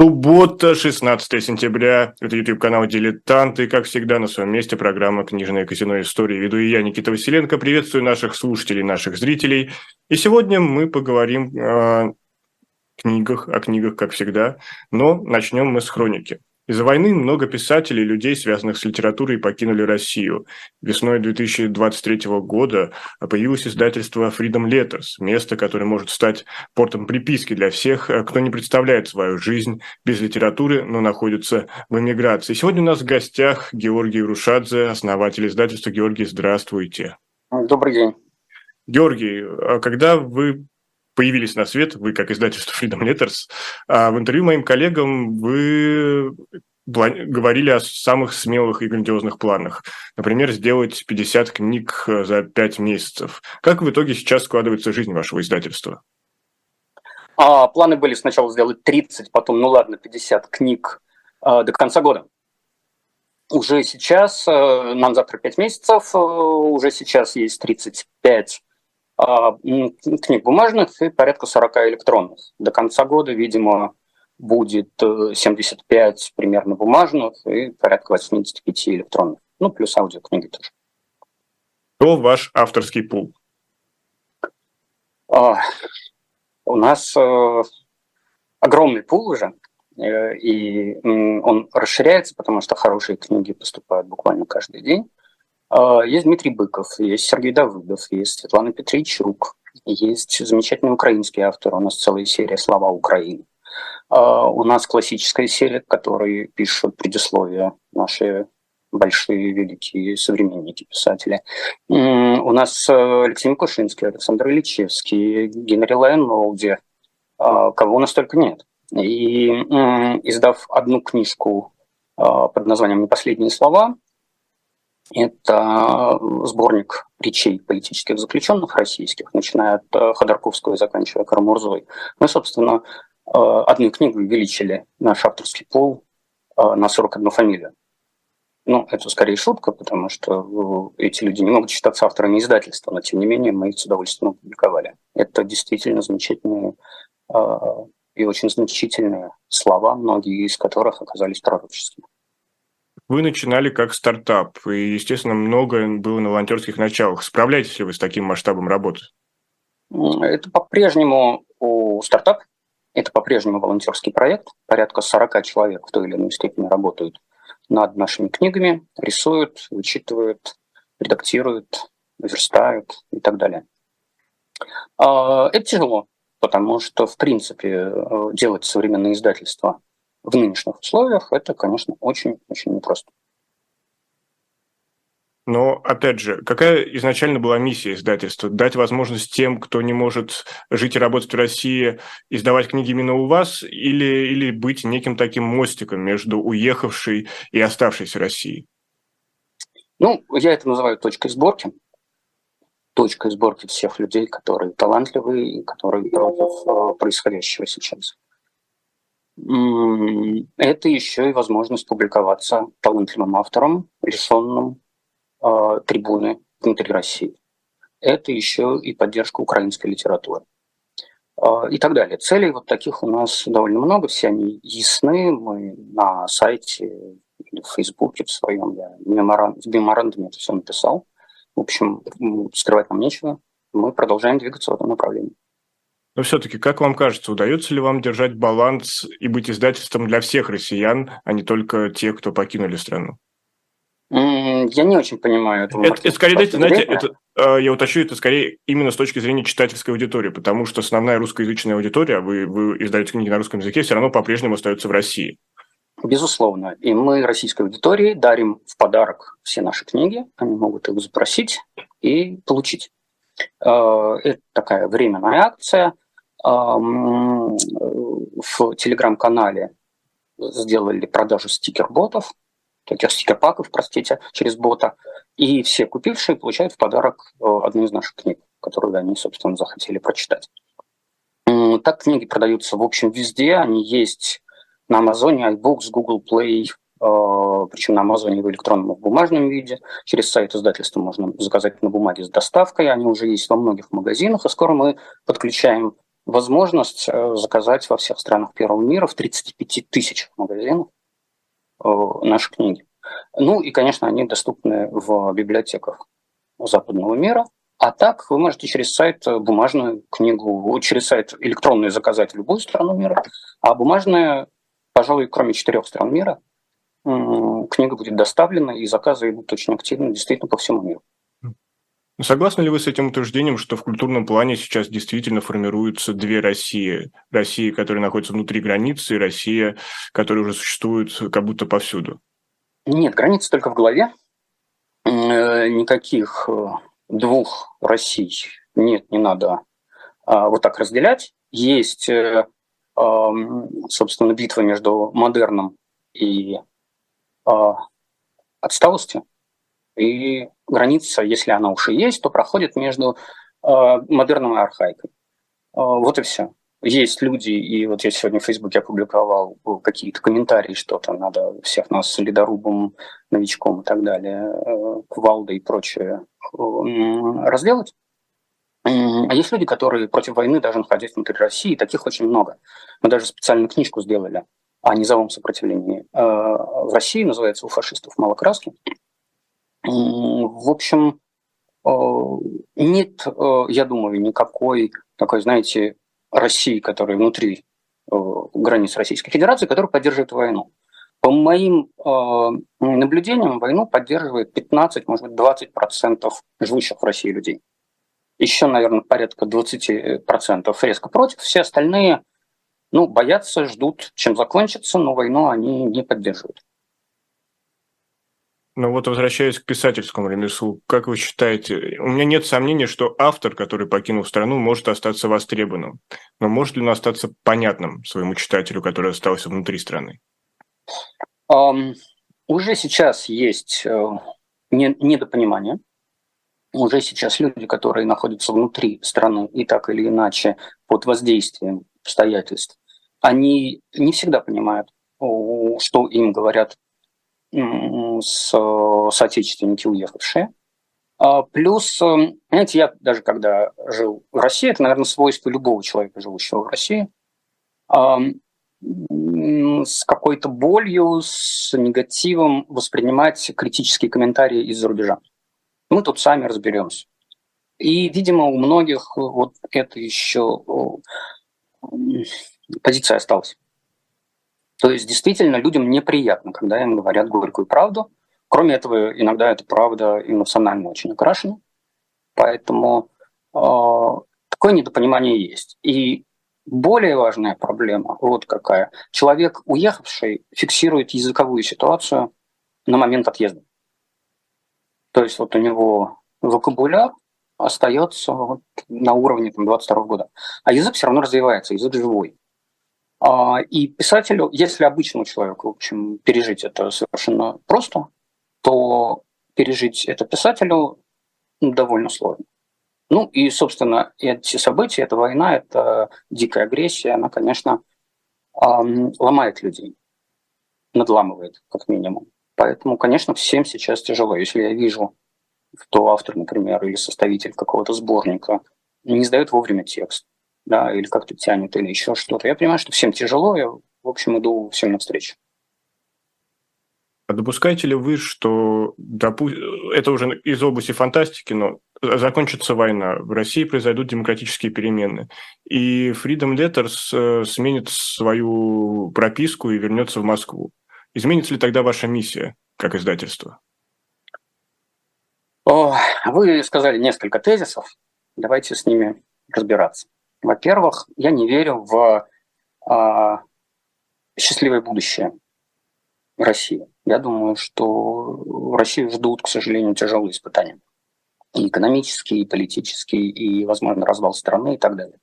Суббота, 16 сентября. Это YouTube-канал «Дилетанты». Как всегда, на своем месте программа «Книжное казино истории». Веду и я, Никита Василенко. Приветствую наших слушателей, наших зрителей. И сегодня мы поговорим о книгах, о книгах, как всегда. Но начнем мы с хроники. Из-за войны много писателей и людей, связанных с литературой, покинули Россию. Весной 2023 года появилось издательство Freedom Letters, место, которое может стать портом приписки для всех, кто не представляет свою жизнь без литературы, но находится в эмиграции. Сегодня у нас в гостях Георгий Рушадзе, основатель издательства. Георгий, здравствуйте. Добрый день. Георгий, а когда вы появились на свет, вы как издательство Freedom Letters, а в интервью моим коллегам вы говорили о самых смелых и грандиозных планах. Например, сделать 50 книг за 5 месяцев. Как в итоге сейчас складывается жизнь вашего издательства? А, планы были сначала сделать 30, потом, ну ладно, 50 книг а, до конца года. Уже сейчас, а, нам завтра 5 месяцев, а, уже сейчас есть 35 а, книг бумажных и порядка 40 электронных. До конца года, видимо, будет 75 э, примерно бумажных и порядка 85 электронных. Ну, плюс аудиокниги тоже. Кто ваш авторский пул? А, у нас а, огромный пул уже, э, и он расширяется, потому что хорошие книги поступают буквально каждый день. А, есть Дмитрий Быков, есть Сергей Давыдов, есть Светлана Петричук, есть замечательный украинский автор, у нас целая серия «Слова Украины». А, у нас классическая серия, которой пишут предисловия наши большие, великие современники, писатели. У нас э, Алексей Микушинский, Александр Ильичевский, Генри Лайон Молди. А, кого у нас только нет. И издав одну книжку под названием «Не последние слова», это сборник речей политических заключенных российских, начиная от э, Ходорковского и заканчивая Карамурзой. Мы, собственно, э, одной книгой увеличили наш авторский пол э, на 41 фамилию. Ну, это скорее шутка, потому что эти люди не могут считаться авторами издательства, но тем не менее мы их с удовольствием опубликовали. Это действительно замечательные и очень значительные слова, многие из которых оказались пророческими. Вы начинали как стартап, и, естественно, многое было на волонтерских началах. Справляетесь ли вы с таким масштабом работы? Это по-прежнему стартап, это по-прежнему волонтерский проект. Порядка 40 человек в той или иной степени работают над нашими книгами, рисуют, вычитывают, редактируют, верстают и так далее. А, это тяжело, потому что, в принципе, э, делать современное издательство в нынешних условиях это, конечно, очень-очень непросто. Но, опять же, какая изначально была миссия издательства? Дать возможность тем, кто не может жить и работать в России, издавать книги именно у вас, или, или быть неким таким мостиком между уехавшей и оставшейся Россией? Ну, я это называю точкой сборки. Точкой сборки всех людей, которые талантливые и которые против э, происходящего сейчас это еще и возможность публиковаться талантливым автором, лишенным э, трибуны внутри России. Это еще и поддержка украинской литературы. Э, и так далее. Целей вот таких у нас довольно много, все они ясны. Мы на сайте в Фейсбуке в своем, я в меморандуме это все написал. В общем, скрывать нам нечего. Мы продолжаем двигаться в этом направлении. Но все-таки, как вам кажется, удается ли вам держать баланс и быть издательством для всех россиян, а не только тех, кто покинули страну? Я не очень понимаю этого. Это, это скорее, знаете, знаете это, э, я уточню, это скорее именно с точки зрения читательской аудитории, потому что основная русскоязычная аудитория, вы, вы издаете книги на русском языке, все равно по-прежнему остается в России. Безусловно. И мы российской аудитории дарим в подарок все наши книги. Они могут их запросить и получить. Э, это такая временная акция – в телеграм-канале сделали продажу стикер-ботов, таких стикер-паков, простите, через бота, и все купившие получают в подарок э, одну из наших книг, которую они, собственно, захотели прочитать. Так книги продаются, в общем, везде. Они есть на Амазоне, iBooks, Google Play, э, причем на Амазоне в электронном и в бумажном виде. Через сайт издательства можно заказать на бумаге с доставкой. Они уже есть во многих магазинах, и скоро мы подключаем возможность э, заказать во всех странах первого мира в 35 тысячах магазинов э, наши книги. Ну и, конечно, они доступны в библиотеках западного мира. А так вы можете через сайт бумажную книгу, через сайт электронную заказать в любую страну мира, а бумажная, пожалуй, кроме четырех стран мира, книга будет доставлена, и заказы идут очень активно, действительно, по всему миру. Ну, согласны ли вы с этим утверждением, что в культурном плане сейчас действительно формируются две России? Россия, которая находится внутри границы, и Россия, которая уже существует как будто повсюду? Нет, границы только в голове. Э, никаких э, двух Россий нет, не надо а, вот так разделять. Есть, э, собственно, битва между модерном и отсталостью. И граница, если она уж и есть, то проходит между а, модерном и архаикой. Вот и все. Есть люди, и вот я сегодня в Фейсбуке опубликовал какие-то комментарии, что там надо всех нас ледорубом, новичком и так далее, кувалдой и прочее разделать. А есть люди, которые против войны даже находясь внутри России, таких очень много. Мы даже специальную книжку сделали о низовом сопротивлении. Э, в России называется «У фашистов мало краски». В общем, э, нет, э, я думаю, никакой такой, знаете, России, которая внутри границ Российской Федерации, которая поддерживает войну. По моим э, наблюдениям, войну поддерживает 15, может быть, 20 процентов живущих в России людей. Еще, наверное, порядка 20 процентов резко против. Все остальные, ну, боятся, ждут, чем закончится, но войну они не поддерживают. Ну вот возвращаясь к писательскому ремеслу, как вы считаете, у меня нет сомнений, что автор, который покинул страну, может остаться востребованным. Но может ли он остаться понятным своему читателю, который остался внутри страны? Um, уже сейчас есть uh, недопонимание. Уже сейчас люди, которые находятся внутри страны и так или иначе под воздействием обстоятельств, они не всегда понимают, что им говорят с, соотечественники, уехавшие. А плюс, эм, знаете, я даже когда жил в России, это, наверное, свойство любого человека, живущего в России, с какой-то болью, с негативом воспринимать критические комментарии из-за рубежа. Мы тут сами разберемся. И, видимо, у многих вот это еще позиция осталась. То есть действительно людям неприятно, когда им говорят горькую правду. Кроме этого, иногда эта правда эмоционально очень окрашена. Поэтому э, такое недопонимание есть. И более важная проблема, вот какая. Человек, уехавший, фиксирует языковую ситуацию на момент отъезда. То есть вот у него вокабуляр остается вот на уровне там, 22 года. А язык все равно развивается, язык живой. А, и писателю, если обычному человеку, в общем, пережить это совершенно просто, то пережить это писателю довольно сложно. Ну и, собственно, эти события, эта война, эта дикая агрессия, она, конечно, ломает людей, надламывает, как минимум. Поэтому, конечно, всем сейчас тяжело. Если я вижу, что автор, например, или составитель какого-то сборника не сдает вовремя текст, да, или как-то тянет, или еще что-то, я понимаю, что всем тяжело, я, в общем, иду всем навстречу. А допускаете ли вы, что допу... это уже из области фантастики, но закончится война, в России произойдут демократические перемены, и Freedom Letters э, сменит свою прописку и вернется в Москву. Изменится ли тогда ваша миссия как издательство? О, вы сказали несколько тезисов. Давайте с ними разбираться. Во-первых, я не верю в а, счастливое будущее России. Я думаю, что Россию ждут, к сожалению, тяжелые испытания. И экономические, и политические, и, возможно, развал страны и так далее.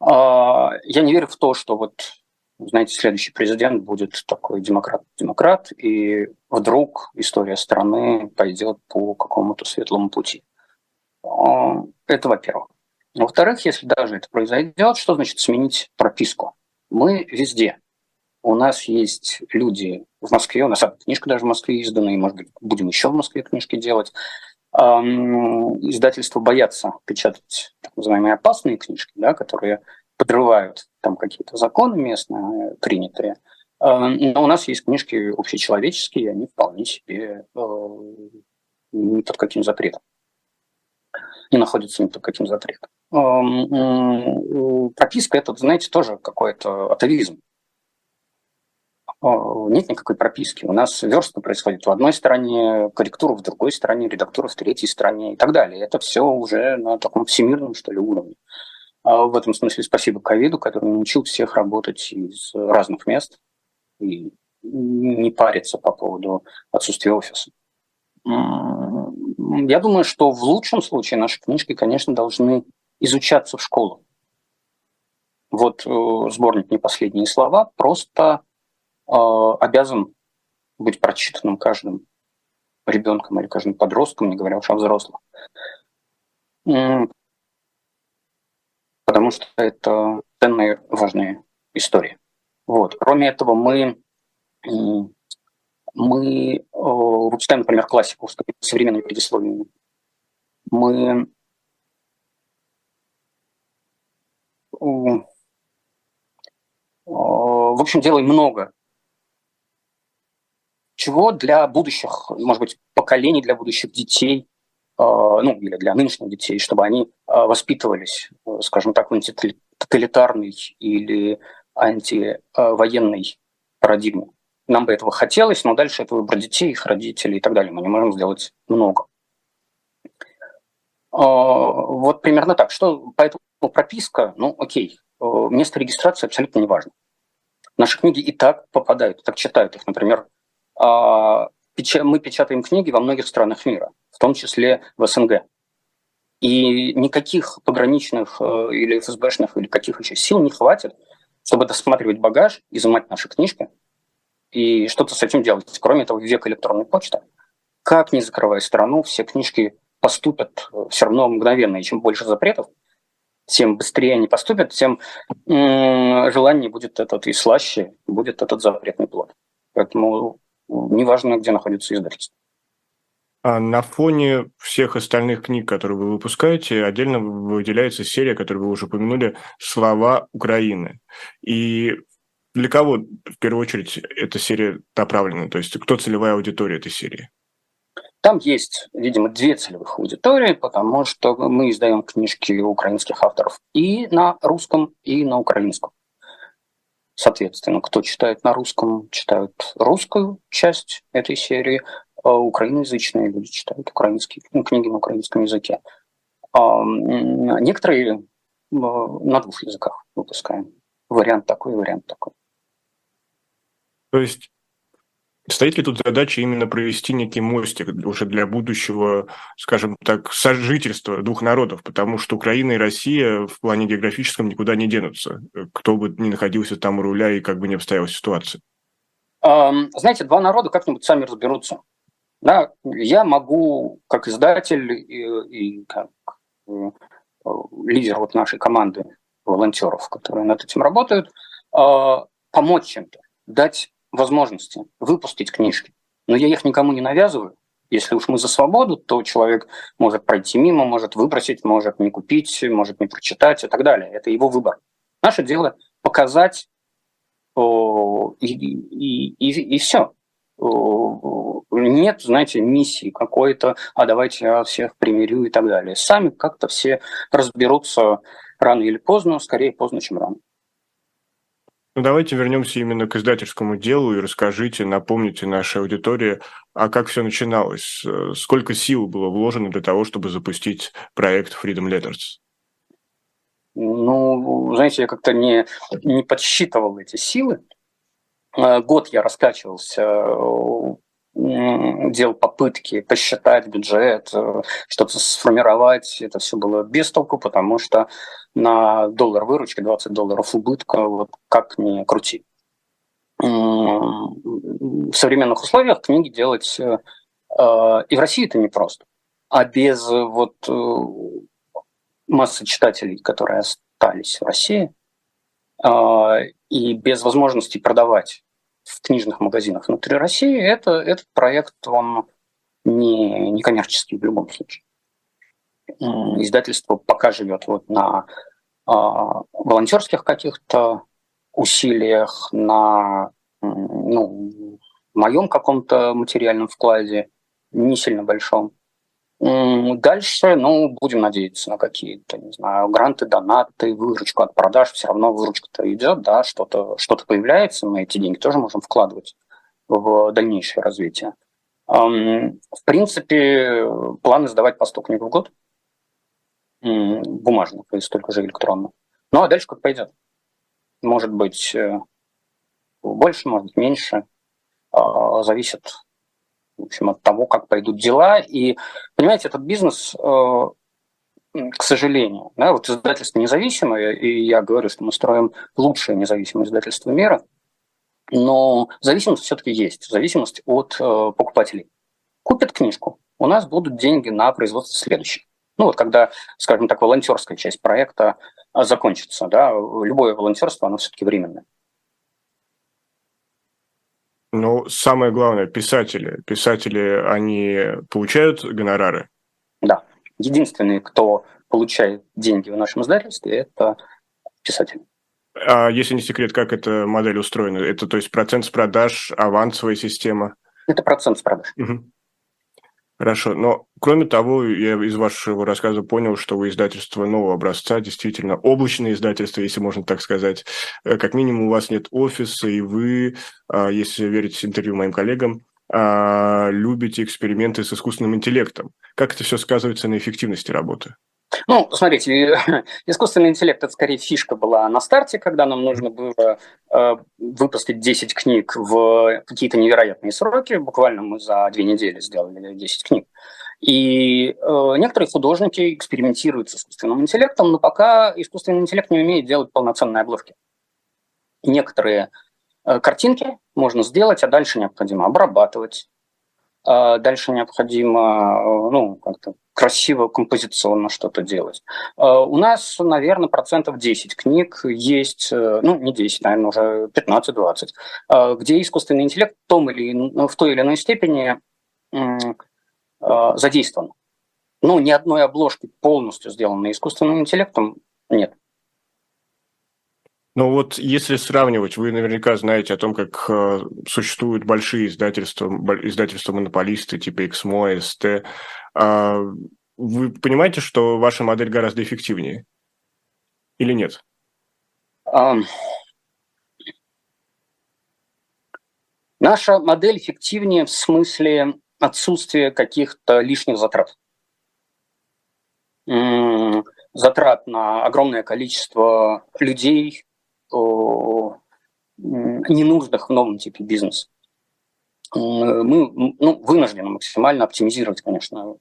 А, я не верю в то, что вот, знаете, следующий президент будет такой демократ-демократ, и вдруг история страны пойдет по какому-то светлому пути. А, это во-первых. Во-вторых, если даже это произойдет, что значит сменить прописку? Мы везде у нас есть люди в Москве, у нас книжка даже в Москве издана, и, может быть, будем еще в Москве книжки делать. Издательства боятся печатать так называемые опасные книжки, да, которые подрывают там какие-то законы местные принятые. Но у нас есть книжки общечеловеческие, они вполне себе ни под каким запретом. Не находятся ни под каким запретом. Прописка – это, знаете, тоже какой-то атовизм. Нет никакой прописки. У нас верстка происходит в одной стране, корректура в другой стране, редактура в третьей стране и так далее. Это все уже на таком всемирном, что ли, уровне. А в этом смысле спасибо ковиду, который научил всех работать из разных мест и не париться по поводу отсутствия офиса. Я думаю, что в лучшем случае наши книжки, конечно, должны изучаться в школах. Вот э, сборник «Не последние слова» просто э, обязан быть прочитанным каждым ребенком или каждым подростком, не говоря уж о взрослых. Потому что это ценные, важные истории. Вот. Кроме этого, мы мы э, выпускаем, например, классику с современными предисловиями. Мы э, в общем, делаем много чего для будущих, может быть, поколений, для будущих детей, э, ну, или для нынешних детей, чтобы они воспитывались, скажем так, в антитоталитарной или антивоенной парадигме. Нам бы этого хотелось, но дальше это выбор детей, их родителей и так далее. Мы не можем сделать много. А, вот примерно так. Что поэтому прописка, ну окей, а, место регистрации абсолютно не важно. Наши книги и так попадают, так читают их. Например, а, мы печатаем книги во многих странах мира, в том числе в СНГ. И никаких пограничных или ФСБшных или каких еще сил не хватит, чтобы досматривать багаж, изымать наши книжки – и что-то с этим делать. Кроме этого, век электронной почты. Как не закрывая страну, все книжки поступят э, все равно мгновенно. И чем больше запретов, тем быстрее они поступят, тем желание будет этот и слаще будет этот запретный плод. Поэтому неважно, где находится издательство. А на фоне всех остальных книг, которые вы выпускаете, отдельно выделяется серия, которую вы уже упомянули, «Слова Украины». И для кого, в первую очередь, эта серия направлена? То есть кто целевая аудитория этой серии? Там есть, видимо, две целевых аудитории, потому что мы издаем книжки украинских авторов и на русском, и на украинском. Соответственно, кто читает на русском, читают русскую часть этой серии, а украиноязычные люди читают украинские ну, книги на украинском языке. А некоторые на двух языках выпускаем. Вариант такой, вариант такой. То есть Стоит ли тут задача именно провести некий мостик уже для будущего, скажем так, сожительства двух народов, потому что Украина и Россия в плане географическом никуда не денутся, кто бы ни находился там у руля и как бы не обстояла ситуация? Знаете, два народа как-нибудь сами разберутся. Да, я могу, как издатель и, и как э, лидер вот нашей команды волонтеров, которые над этим работают, а, помочь чем-то, дать возможности выпустить книжки. Но я их никому не навязываю. Если уж мы за свободу, то человек может пройти мимо, может выбросить, может не купить, может не прочитать и так далее. Это его выбор. Наше дело показать о, и, и, и, и все. Нет, знаете, миссии какой-то, а давайте я всех примирю и так далее. Сами как-то все разберутся рано или поздно, скорее поздно, чем рано. Ну, давайте вернемся именно к издательскому делу и расскажите, напомните нашей аудитории, а как все начиналось, э, сколько сил было вложено для того, чтобы запустить проект Freedom Letters? Ну, знаете, я как-то не, не подсчитывал эти силы. Э, год я раскачивался, э, делал попытки посчитать бюджет, что-то сформировать. Это все было без толку, потому что на доллар выручки, 20 долларов убытка, вот как ни крути. В современных условиях книги делать э, и в России это непросто. А без вот э, массы читателей, которые остались в России, э, и без возможности продавать в книжных магазинах внутри России, это, этот проект, он не, не коммерческий в любом случае издательство пока живет вот на волонтерских каких-то усилиях, на ну, моем каком-то материальном вкладе, не сильно большом. Дальше, ну, будем надеяться на какие-то, не знаю, гранты, донаты, выручку от продаж. Все равно выручка-то идет, да, что-то что появляется, мы эти деньги тоже можем вкладывать в дальнейшее развитие. В принципе, планы сдавать по 100 книг в год, бумажных и столько же электронных. Ну, а дальше как пойдет. Может быть, э, больше, может быть, меньше. А, зависит в общем, от того, как пойдут дела. И, понимаете, этот бизнес, э, к сожалению, да, вот издательство независимое, и я говорю, что мы строим лучшее независимое издательство мира, но зависимость все-таки есть, зависимость от э, покупателей. Купят книжку, у нас будут деньги на производство следующих. Ну вот когда, скажем так, волонтерская часть проекта закончится, да, любое волонтерство, оно все-таки временное. Ну, самое главное, писатели. Писатели, они получают гонорары? Да. Единственный, кто получает деньги в нашем издательстве, это писатели. А если не секрет, как эта модель устроена? Это, то есть, процент с продаж, авансовая система? Это процент с продаж. Угу. Хорошо, но кроме того, я из вашего рассказа понял, что вы издательство нового образца, действительно облачное издательство, если можно так сказать. Э, как минимум у вас нет офиса, и вы, а, если верить интервью моим коллегам, а, любите эксперименты с искусственным интеллектом. Как это все сказывается на эффективности работы? Ну, смотрите, искусственный интеллект – это скорее фишка была на старте, когда нам нужно было э, выпустить 10 книг в какие-то невероятные сроки. Буквально мы за две недели сделали 10 книг. И э, некоторые художники экспериментируют с искусственным интеллектом, но пока искусственный интеллект не умеет делать полноценные обложки. Некоторые э, картинки можно сделать, а дальше необходимо обрабатывать, дальше необходимо э, ну, как-то красиво композиционно что-то делать. А у нас, наверное, процентов 10 книг есть, э, ну, не 10, наверное, уже 15-20, а, где искусственный интеллект в, том или, ну, в той или иной степени а, задействован. Ну, ни одной обложки полностью сделанной искусственным интеллектом нет. Ну вот если сравнивать, вы наверняка знаете о том, как э, существуют большие издательства, издательства-монополисты типа XMO, ST. Э, вы понимаете, что ваша модель гораздо эффективнее? Или нет? Um, наша модель эффективнее в смысле отсутствия каких-то лишних затрат. Затрат на огромное количество людей, ненужных в новом типе бизнеса. Мы ну, вынуждены максимально оптимизировать, конечно,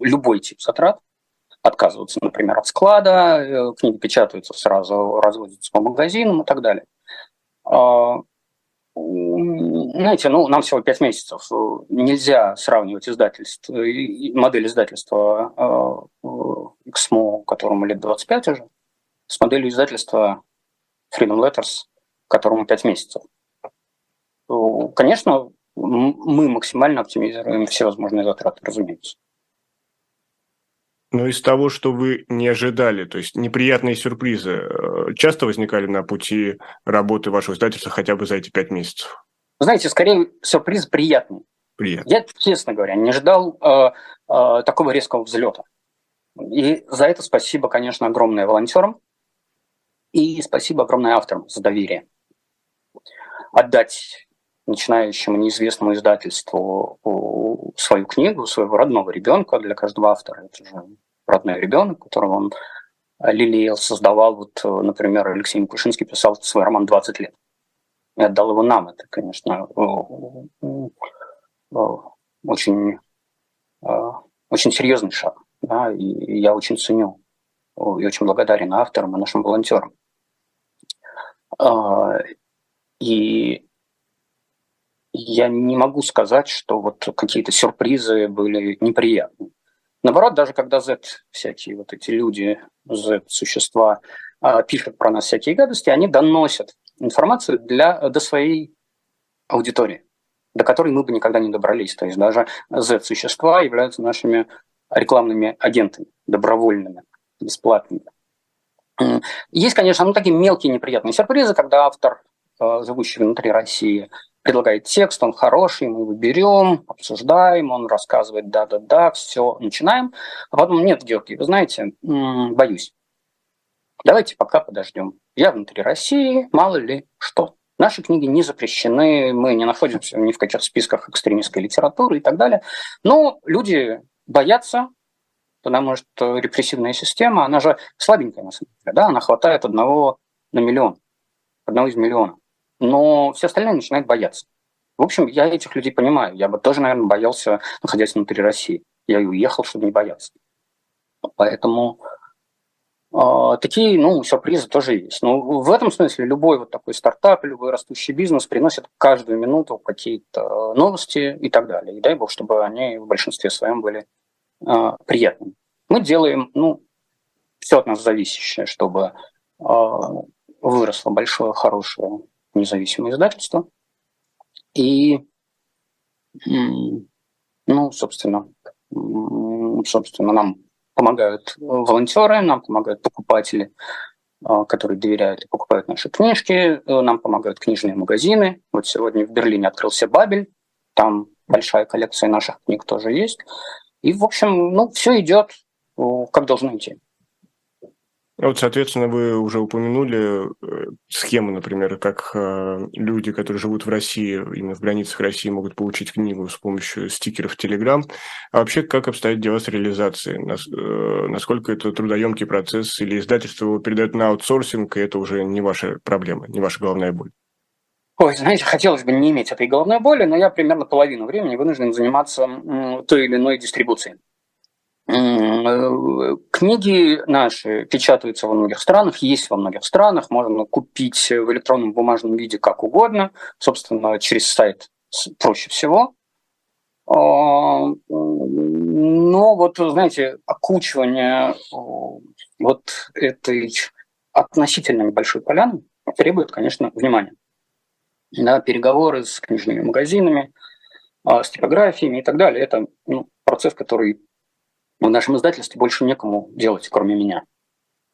любой тип затрат, отказываться, например, от склада, э, книги печатаются сразу, разводятся по магазинам и так далее. А, знаете, ну, нам всего пять месяцев. Нельзя сравнивать издательство, модель издательства XMO, которому лет 25 уже, с моделью издательства Freedom Letters, которому 5 месяцев. Конечно, мы максимально оптимизируем все возможные затраты, разумеется. Но из того, что вы не ожидали, то есть неприятные сюрпризы, э, часто возникали на пути работы вашего издательства хотя бы за эти пять месяцев? Знаете, скорее сюрприз приятный. Приятно. Я, честно говоря, не ожидал э, э, такого резкого взлета. И за это спасибо, конечно, огромное волонтерам, и спасибо огромное авторам за доверие. Отдать начинающему неизвестному издательству свою книгу, своего родного ребенка для каждого автора. Это же родной ребенок, которого он лелеял, создавал. Вот, например, Алексей Микушинский писал свой роман «20 лет». И отдал его нам. Это, конечно, очень, очень серьезный шаг. Да, и я очень ценю и очень благодарен авторам и нашим волонтерам. А, и я не могу сказать, что вот какие-то сюрпризы были неприятны. Наоборот, даже когда Z, всякие вот эти люди, Z-существа, а, пишут про нас всякие гадости, они доносят информацию для, до своей аудитории, до которой мы бы никогда не добрались. То есть даже Z-существа являются нашими рекламными агентами, добровольными, бесплатными. Есть, конечно, ну, такие мелкие неприятные сюрпризы, когда автор, э, живущий внутри России, предлагает текст, он хороший, мы его берем, обсуждаем, он рассказывает да-да-да, все, начинаем. А потом, нет, Георгий, вы знаете, боюсь. Давайте пока подождем. Я внутри России, мало ли что. Наши книги не запрещены, мы не находимся ни в каких списках экстремистской литературы и так далее. Но люди боятся, потому что репрессивная система, она же слабенькая на самом деле, да, она хватает одного на миллион, одного из миллиона. Но все остальные начинают бояться. В общем, я этих людей понимаю. Я бы тоже, наверное, боялся, находясь внутри России. Я и уехал, чтобы не бояться. Поэтому э, такие, ну, сюрпризы тоже есть. Но в этом смысле любой вот такой стартап, любой растущий бизнес приносит каждую минуту какие-то новости и так далее. И дай бог, чтобы они в большинстве своем были э, приятными. Мы делаем, ну, все от нас зависящее, чтобы э, выросло большое, хорошее независимое издательство. И, ну, собственно, собственно, нам помогают волонтеры, нам помогают покупатели, э, которые доверяют и покупают наши книжки, э, нам помогают книжные магазины. Вот сегодня в Берлине открылся Бабель, там большая коллекция наших книг тоже есть. И, в общем, ну, все идет как должно идти. Вот, соответственно, вы уже упомянули э, схему, например, как э, люди, которые живут в России, именно в границах России, могут получить книгу с помощью стикеров Telegram. А вообще, как обстоят дела с реализацией? Э, насколько это трудоемкий процесс или издательство его передает на аутсорсинг, и это уже не ваша проблема, не ваша головная боль? Ой, знаете, хотелось бы не иметь этой головной боли, но я примерно половину времени вынужден заниматься той или иной дистрибуцией. Э, книги наши печатаются во многих странах, есть во многих странах, можно купить в электронном бумажном виде как угодно, собственно, через сайт проще всего. А, но вот, знаете, окучивание вот этой относительно небольшой поляны требует, конечно, внимания. Да, переговоры с книжными магазинами, а, с типографиями и так далее. Это ну, процесс, который в нашем издательстве больше некому делать, кроме меня.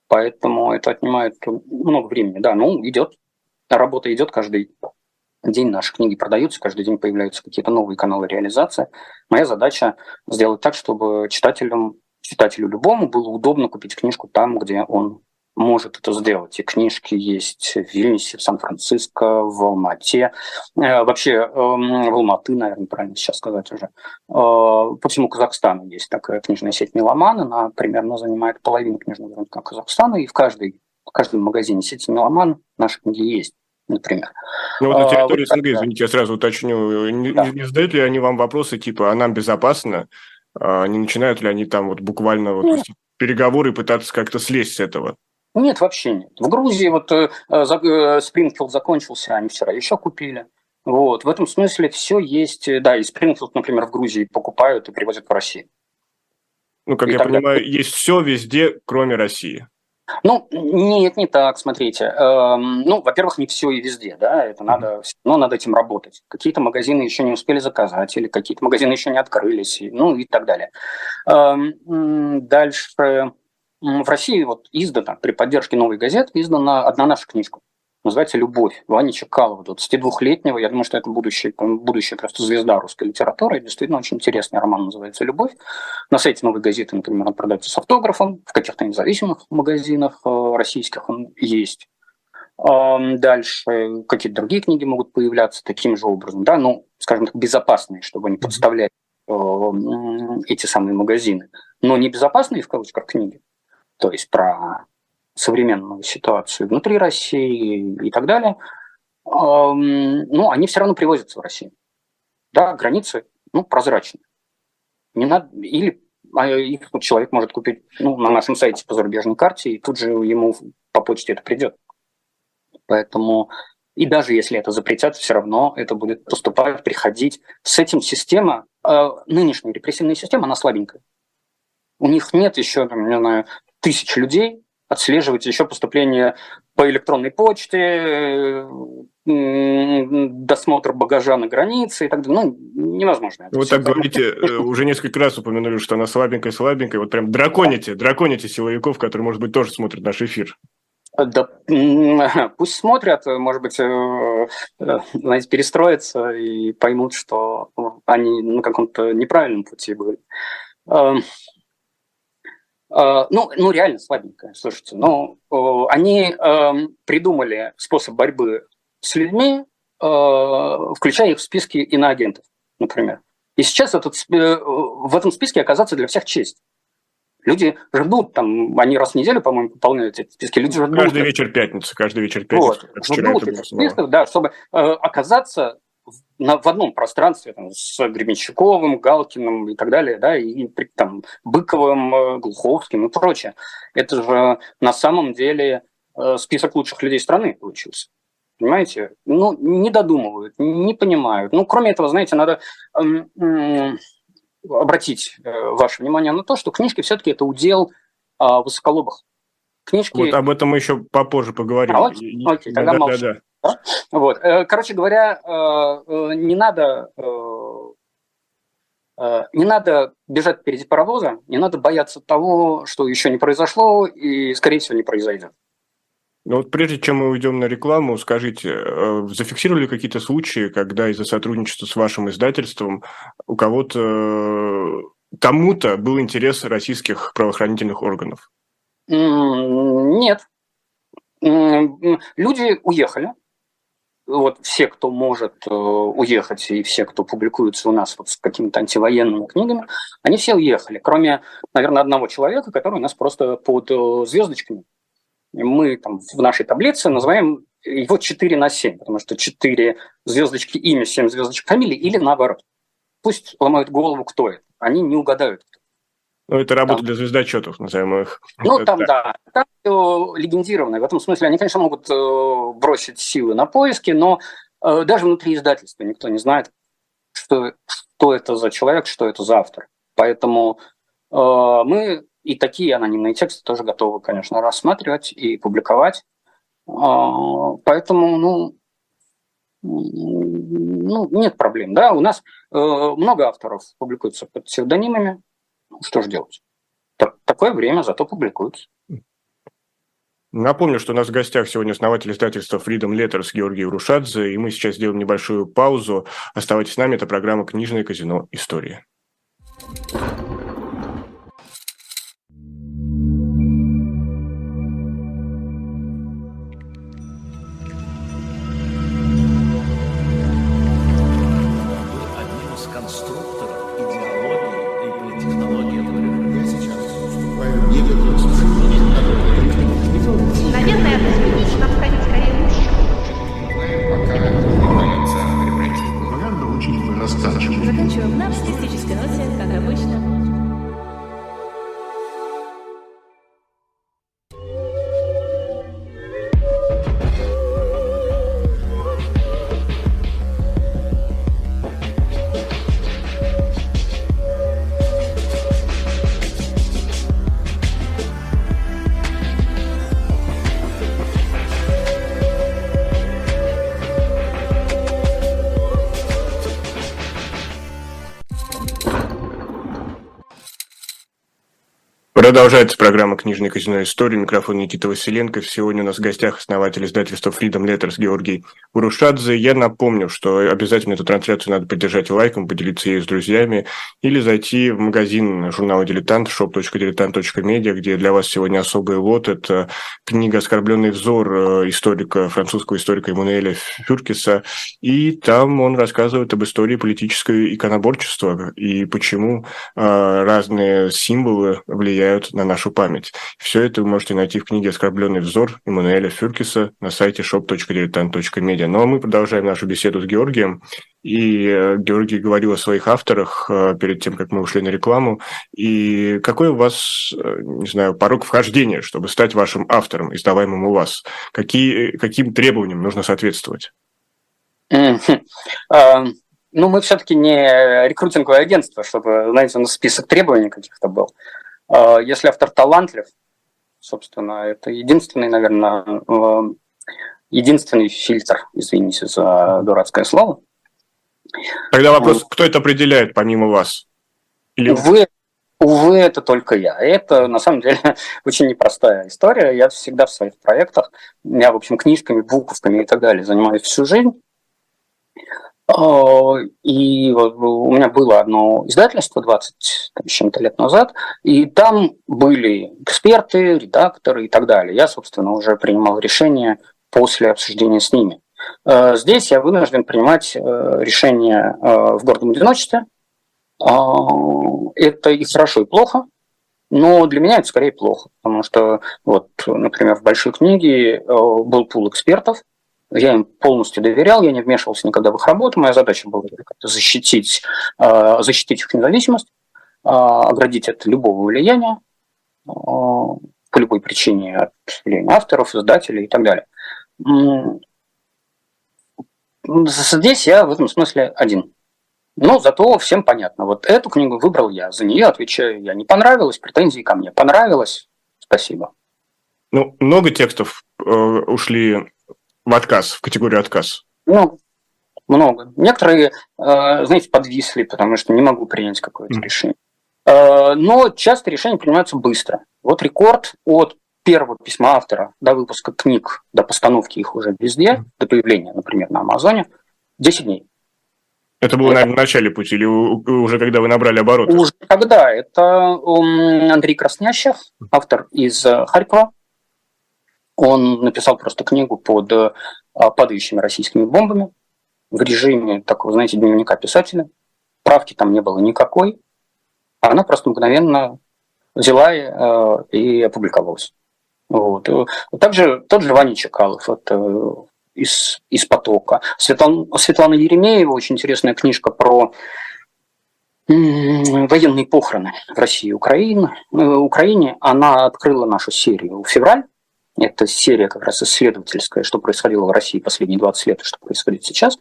Поэтому это отнимает много времени. Да, ну, идет. Работа идет каждый день. Наши книги продаются, каждый день появляются какие-то новые каналы реализации. Моя задача сделать так, чтобы читателям, читателю любому было удобно купить книжку там, где он может это сделать. И книжки есть в Вильнюсе, в Сан-Франциско, в Алмате. Э, вообще, эм, в Алматы, наверное, правильно сейчас сказать уже. Э, по всему Казахстану есть такая книжная сеть «Меломан». Она примерно занимает половину книжного рынка Казахстана. И в, каждой, в каждом магазине сети «Меломан» наши книги есть например. Ну вот на территории а, СНГ, вот, извините, я сразу уточню, не, да. не задают ли они вам вопросы типа, а нам безопасно? А не начинают ли они там вот буквально вот, переговоры пытаться как-то слезть с этого? Нет, вообще нет. В Грузии вот э, э, Спрингфилд закончился, они вчера еще купили. Вот, в этом смысле все есть. Э, да, и Спрингфилд, например, в Грузии покупают и привозят в Россию. Ну, как и я тогда... понимаю, есть все везде, кроме России. Ну, нет, не так, смотрите. Эм, ну, во-первых, не все и везде, да, это надо, но надо этим работать. Какие-то магазины еще не успели заказать, или какие-то магазины еще не открылись, и, ну и так далее. Эм, дальше в России вот издана, при поддержке новой газеты, издана одна наша книжка. Называется «Любовь» Вани Чекалова, 22-летнего. Я думаю, что это будущая, будущая просто звезда русской литературы. Действительно, очень интересный роман называется «Любовь». На сайте новой газеты, например, он продается с автографом. В каких-то независимых магазинах э, российских он есть. Дальше какие-то другие книги могут появляться таким же образом. Да? Ну, скажем так, безопасные, чтобы не подставлять э, эти самые магазины. Но не безопасные, в кавычках, книги то есть про современную ситуацию внутри России и так далее, ну, они все равно привозятся в Россию. Да, границы, ну, прозрачные. Не надо, или а, их человек может купить ну, на нашем сайте по зарубежной карте, и тут же ему по почте это придет. Поэтому, и даже если это запретят, все равно это будет поступать, приходить. С этим система, э, нынешняя репрессивная система, она слабенькая. У них нет еще, там, не знаю, тысяч людей, отслеживать еще поступление по электронной почте, досмотр багажа на границе и так далее. Ну, невозможно. Вы так говорите, э, уже несколько раз упомянули, что она слабенькая-слабенькая. Вот прям драконите, драконите силовиков, которые, может быть, тоже смотрят наш эфир. Да, пусть смотрят, может быть, э, знаете, перестроятся и поймут, что они на каком-то неправильном пути были. Эм, ну, ну, реально слабенькая, слушайте. Ну, они эм, придумали способ борьбы с людьми, э, включая их в списки иноагентов, например. И сейчас этот, э, в этом списке оказаться для всех честь. Люди ждут, там, они раз в неделю, по-моему, пополняют эти списки. Люди ждут. Каждый вечер пятницы, каждый вечер пятницы. Вот, ждут этих списков, да, чтобы э, оказаться на, в одном пространстве там, с Гребенщиковым, Галкиным и так далее, да, и, там, Быковым, э, Глуховским и прочее. Это же на самом деле э, список лучших людей страны получился. Понимаете? Ну, не додумывают, не понимают. Ну, кроме этого, знаете, надо эм, обратить э, ваше внимание на то, что книжки все-таки это удел э, высоколобых. Книжки... Вот об этом мы еще попозже поговорим. А, окей, окей, тогда да, молчу. Да, да. Да? Вот. Э, короче говоря, э, э, не надо не надо бежать впереди паровоза, не надо бояться того, что еще не произошло и, скорее всего, не произойдет. Но вот прежде чем мы уйдем на рекламу, скажите, зафиксировали какие-то случаи, когда из-за сотрудничества с вашим издательством у кого-то, кому-то был интерес российских правоохранительных органов? Нет. Люди уехали. Вот все, кто может э, уехать, и все, кто публикуется у нас вот с какими-то антивоенными книгами, они все уехали, кроме, наверное, одного человека, который у нас просто под э, звездочками мы там в нашей таблице называем его 4 на 7, потому что 4 звездочки имя, 7 звездочек фамилии или наоборот. Пусть ломают голову, кто это. Они не угадают. Ну, это работа там. для звездочетов, назовем их. Ну, там, да. Там легендированное. В этом смысле они, конечно, могут э, бросить силы на поиски, но э, даже внутри издательства никто не знает, что, что это за человек, что это за автор. Поэтому э, мы и такие анонимные тексты тоже готовы, конечно, рассматривать и публиковать. А, поэтому, ну, ну, нет проблем. Да, у нас э, много авторов публикуются под псевдонимами. Что же делать? Так, такое время, зато публикуются. Напомню, что у нас в гостях сегодня основатель издательства Freedom Letters Георгий Рушадзе, и мы сейчас сделаем небольшую паузу. Оставайтесь с нами, это программа «Книжное казино. История». Продолжается программа «Книжный казино. История». Микрофон Никита Василенко. Сегодня у нас в гостях основатель издательства Freedom Letters Георгий Урушадзе. Я напомню, что обязательно эту трансляцию надо поддержать лайком, поделиться ею с друзьями или зайти в магазин журнала «Дилетант» shop.diletant.media, где для вас сегодня особый лот. Это книга «Оскорбленный взор» историка, французского историка Эммануэля Фюркиса. И там он рассказывает об истории политического иконоборчества и почему э, разные символы влияют влияют на нашу память. Все это вы можете найти в книге «Оскорбленный взор» Эммануэля Фюркиса на сайте shop.diletant.media. Ну а мы продолжаем нашу беседу с Георгием. И э, Георгий говорил о своих авторах э, перед тем, как мы ушли на рекламу. И какой у вас, э, не знаю, порог вхождения, чтобы стать вашим автором, издаваемым у вас? Какие, каким требованиям нужно соответствовать? Ну, мы все-таки не рекрутинговое агентство, чтобы, знаете, у нас список требований каких-то был. А, если автор талантлив, собственно, это единственный, наверное, э, единственный фильтр, извините за дурацкое слово. Тогда вопрос, кто это определяет помимо вас? Или... Вы Увы, это только я. Это, на самом деле, очень непростая история. Я всегда в своих проектах, я, в общем, книжками, буковками и так далее занимаюсь всю жизнь. А, и у меня было одно издательство 20 там, с чем-то лет назад, и там были эксперты, редакторы и так далее. Я, собственно, уже принимал решение после обсуждения с ними. А, здесь я вынужден принимать э, решение э, в гордом одиночестве, это и хорошо, и плохо, но для меня это скорее плохо, потому что, вот, например, в большой книге э, был пул экспертов, я им полностью доверял, я не вмешивался никогда в их работу. Моя задача была защитить, э, защитить их независимость, э, оградить от любого влияния по любой причине, от влияния авторов, издателей и так далее. Здесь я в этом смысле один. Но зато всем понятно. Вот эту книгу выбрал я, за нее отвечаю я. Не понравилось, претензии ко мне. Понравилось, спасибо. Ну, много текстов э, ушли в отказ, в категорию отказ. Ну, много. Некоторые, э, знаете, подвисли, потому что не могу принять какое-то mm. решение. Э, но часто решения принимаются быстро. Вот рекорд от первого письма автора до выпуска книг, до постановки их уже везде, mm. до появления, например, на Амазоне, 10 дней. Это было, наверное, в начале пути или уже когда вы набрали обороты? Уже когда. Это Андрей Краснящев, автор из э, Харькова. Он написал просто книгу под э, падающими российскими бомбами в режиме такого, знаете, дневника писателя. Правки там не было никакой. Она просто мгновенно взяла э, и опубликовалась. Вот. Также тот же Ваня Чекалов, это из, из потока. Светлана, Светлана Еремеева, очень интересная книжка про военные похороны в России и Украине. Э, Украине она открыла нашу серию в февраль. Это серия как раз исследовательская, что происходило в России последние 20 лет и что происходит сейчас.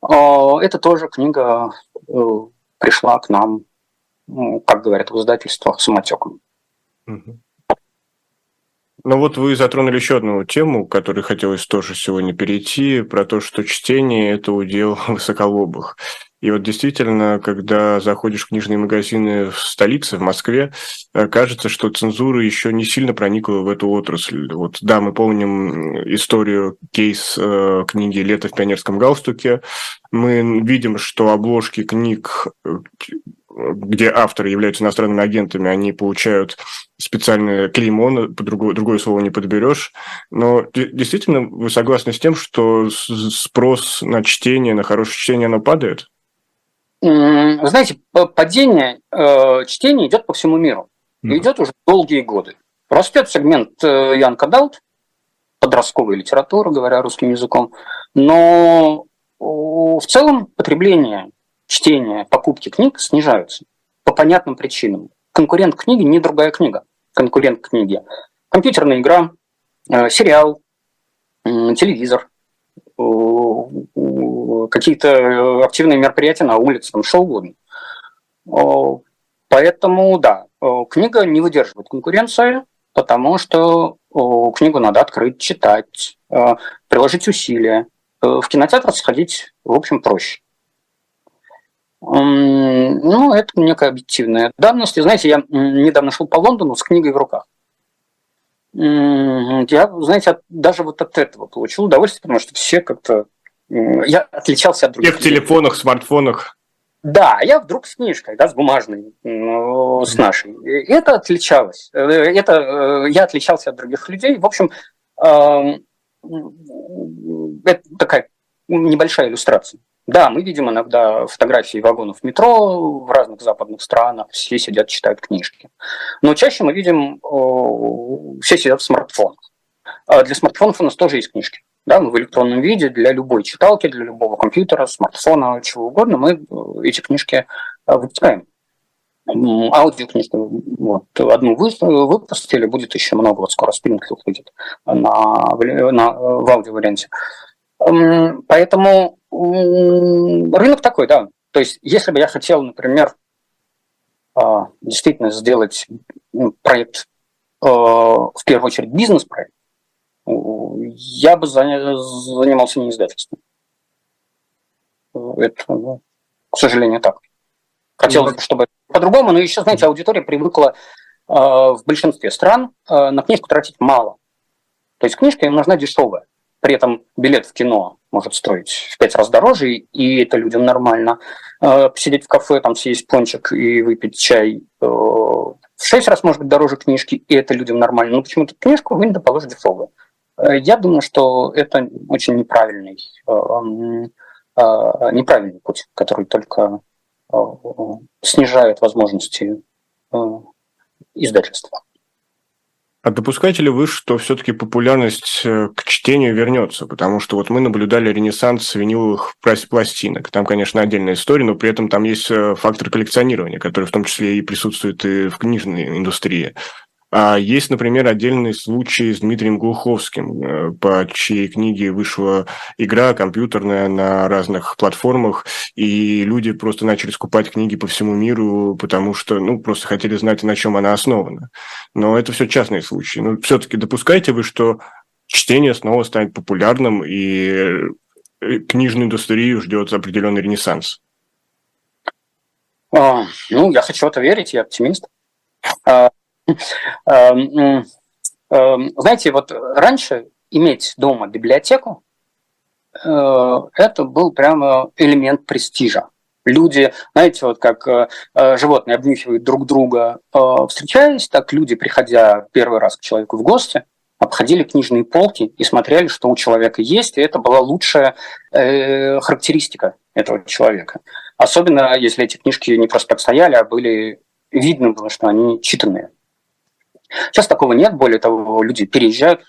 А, это тоже книга э, пришла к нам, как говорят в издательствах, самотеком. Ну вот вы затронули еще одну тему, к которой хотелось тоже сегодня перейти, про то, что чтение – это удел высоколобых. И вот действительно, когда заходишь в книжные магазины в столице, в Москве, э, кажется, что цензура еще не сильно проникла в эту отрасль. Вот, да, мы помним историю, кейс э, книги «Лето в пионерском галстуке». Мы видим, что обложки книг э, где авторы являются иностранными агентами, они получают специальное клеймо, по другое, другое слово не подберешь. Но действительно, вы согласны с тем, что спрос на чтение, на хорошее чтение, оно падает? Знаете, падение э, чтения идет по всему миру. Mm. Идет уже долгие годы. Растет сегмент э, Янка Далт, подростковая литература, говоря русским языком. Но в целом потребление чтения, покупки книг снижаются по понятным причинам. Конкурент книги не другая книга. Конкурент книги. Компьютерная игра, э, сериал, телевизор, какие-то активные мероприятия на улице, там, что угодно. Поэтому, да, книга не выдерживает конкуренции, потому что книгу надо открыть, читать, э, приложить усилия. Э, в кинотеатр сходить, в общем, проще. Ну, это некая объективная данность. И, знаете, я недавно шел по Лондону с книгой в руках. Я, знаете, даже вот от этого получил удовольствие, потому что все как-то... Я отличался от других. Все в телефонах, смартфонах. Да, я вдруг с книжкой, да, с бумажной, ну, с нашей. Это отличалось. Э, это э, я отличался от других людей. В общем, это такая небольшая иллюстрация. Да, мы видим иногда фотографии вагонов метро в разных западных странах, все сидят, читают книжки. Но чаще мы видим, все сидят в смартфонах. А для смартфонов у нас тоже есть книжки. Да, мы в электронном виде для любой читалки, для любого компьютера, смартфона, чего угодно, мы э, эти книжки э, выпускаем. Аудиокнижки, вот, одну выпустили, будет еще много, вот скоро Спрингфилд выйдет на, на, в аудиоварианте. Поэтому рынок такой, да. То есть, если бы я хотел, например, действительно сделать ну, проект, в первую очередь бизнес-проект, я бы занимался не издательством. Это, ну, к сожалению, так. Хотелось бы, чтобы по-другому, но еще, знаете, аудитория привыкла э, в большинстве стран э, на книжку тратить мало. То есть книжка им нужна дешевая. При этом билет в кино может стоить в пять раз дороже, и это людям нормально. Э, посидеть в кафе, там съесть пончик и выпить чай э, в шесть раз может быть дороже книжки, и это людям нормально. Но почему-то книжку вы положить дешевую. Э, я думаю, что это очень неправильный, неправильный путь, который только снижает возможности издательства. А допускаете ли вы, что все-таки популярность э, к чтению вернется? Потому что вот мы наблюдали ренессанс виниловых пластинок. Там, конечно, отдельная история, но при этом там есть э, фактор коллекционирования, который в том числе и присутствует и в книжной индустрии. А есть, например, отдельный случай с Дмитрием Глуховским, э, по чьей книге вышла игра компьютерная на разных платформах, и люди просто начали скупать книги по всему миру, потому что, ну, просто хотели знать, на чем она основана. Но это все частные случаи. Но все-таки допускаете вы, что чтение снова станет популярным, и э, книжную индустрию ждет определенный ренессанс? А, ну, я хочу в это верить, я оптимист. А, знаете, вот раньше иметь дома библиотеку, э, это был прямо элемент престижа. Люди, знаете, вот как э, э, животные обнюхивают друг друга, встречаясь, так люди, приходя первый раз к человеку в гости, обходили книжные полки и смотрели, что у человека есть, и это была лучшая характеристика этого человека. Особенно, если эти книжки не просто так стояли, а были видно было, что они читанные. Сейчас такого нет, более того, люди переезжают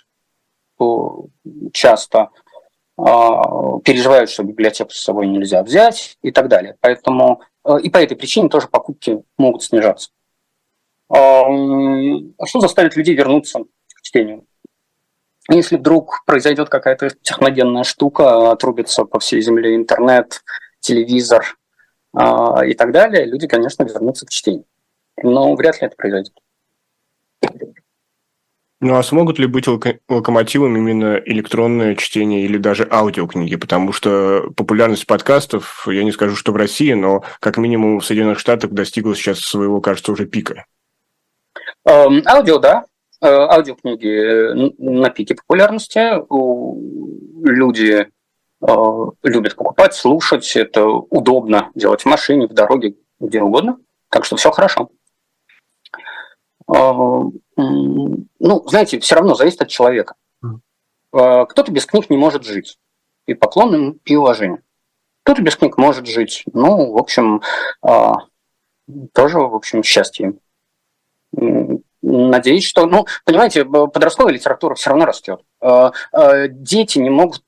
часто, а, переживают, что библиотеку с собой нельзя взять и так далее. Поэтому э, и по этой причине тоже покупки могут снижаться. А, а что заставит людей вернуться к чтению? Если вдруг произойдет какая-то техногенная штука, отрубится по всей земле интернет, телевизор и так далее, люди, конечно, вернутся к чтению. Но вряд ли это произойдет. Ну а смогут ли быть локомотивом именно электронное чтение или даже аудиокниги? Потому что популярность подкастов, я не скажу, что в России, но как минимум в Соединенных Штатах достигла сейчас своего, кажется, уже пика. Эм, аудио, да. Э, аудиокниги э, на пике популярности. Люди э, любят покупать, слушать. Это удобно делать в машине, в дороге, где угодно. Так что все хорошо. Ну, знаете, все равно зависит от человека. А, кто-то без книг не может жить. И поклон им, и уважение. Кто-то без книг может жить. Ну, в общем, а, тоже, в общем, счастье. Надеюсь, что, ну, понимаете, подростковая литература все равно растет. А, дети не могут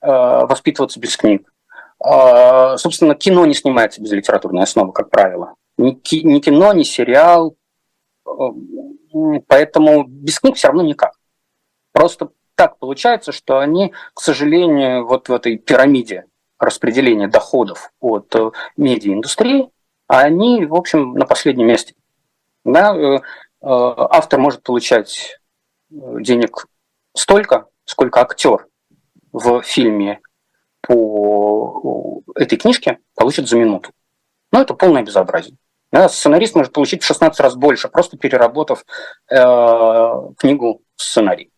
воспитываться без книг. Собственно, кино не снимается без литературной основы, как правило. Ни кино, ни сериал, Поэтому без книг все равно никак. Просто так получается, что они, к сожалению, вот в этой пирамиде распределения доходов от э, медиаиндустрии, они, в общем, на последнем месте. Да, э, э, автор может получать денег столько, сколько актер в фильме по этой книжке получит за минуту. Но это полное безобразие. Да, сценарист может получить в 16 раз больше, просто переработав э, книгу в сценарий,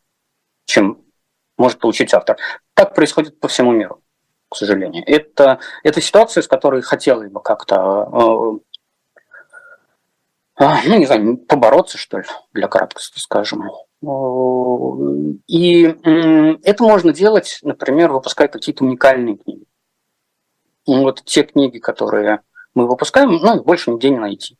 чем может получить автор. Так происходит по всему миру, к сожалению. Это, это ситуация, с которой хотелось бы как-то, э, э, ну, не знаю, побороться, что ли, для краткости, скажем. И это можно делать, например, выпуская какие-то уникальные книги. Вот те книги, которые мы выпускаем, ну, больше нигде не найти.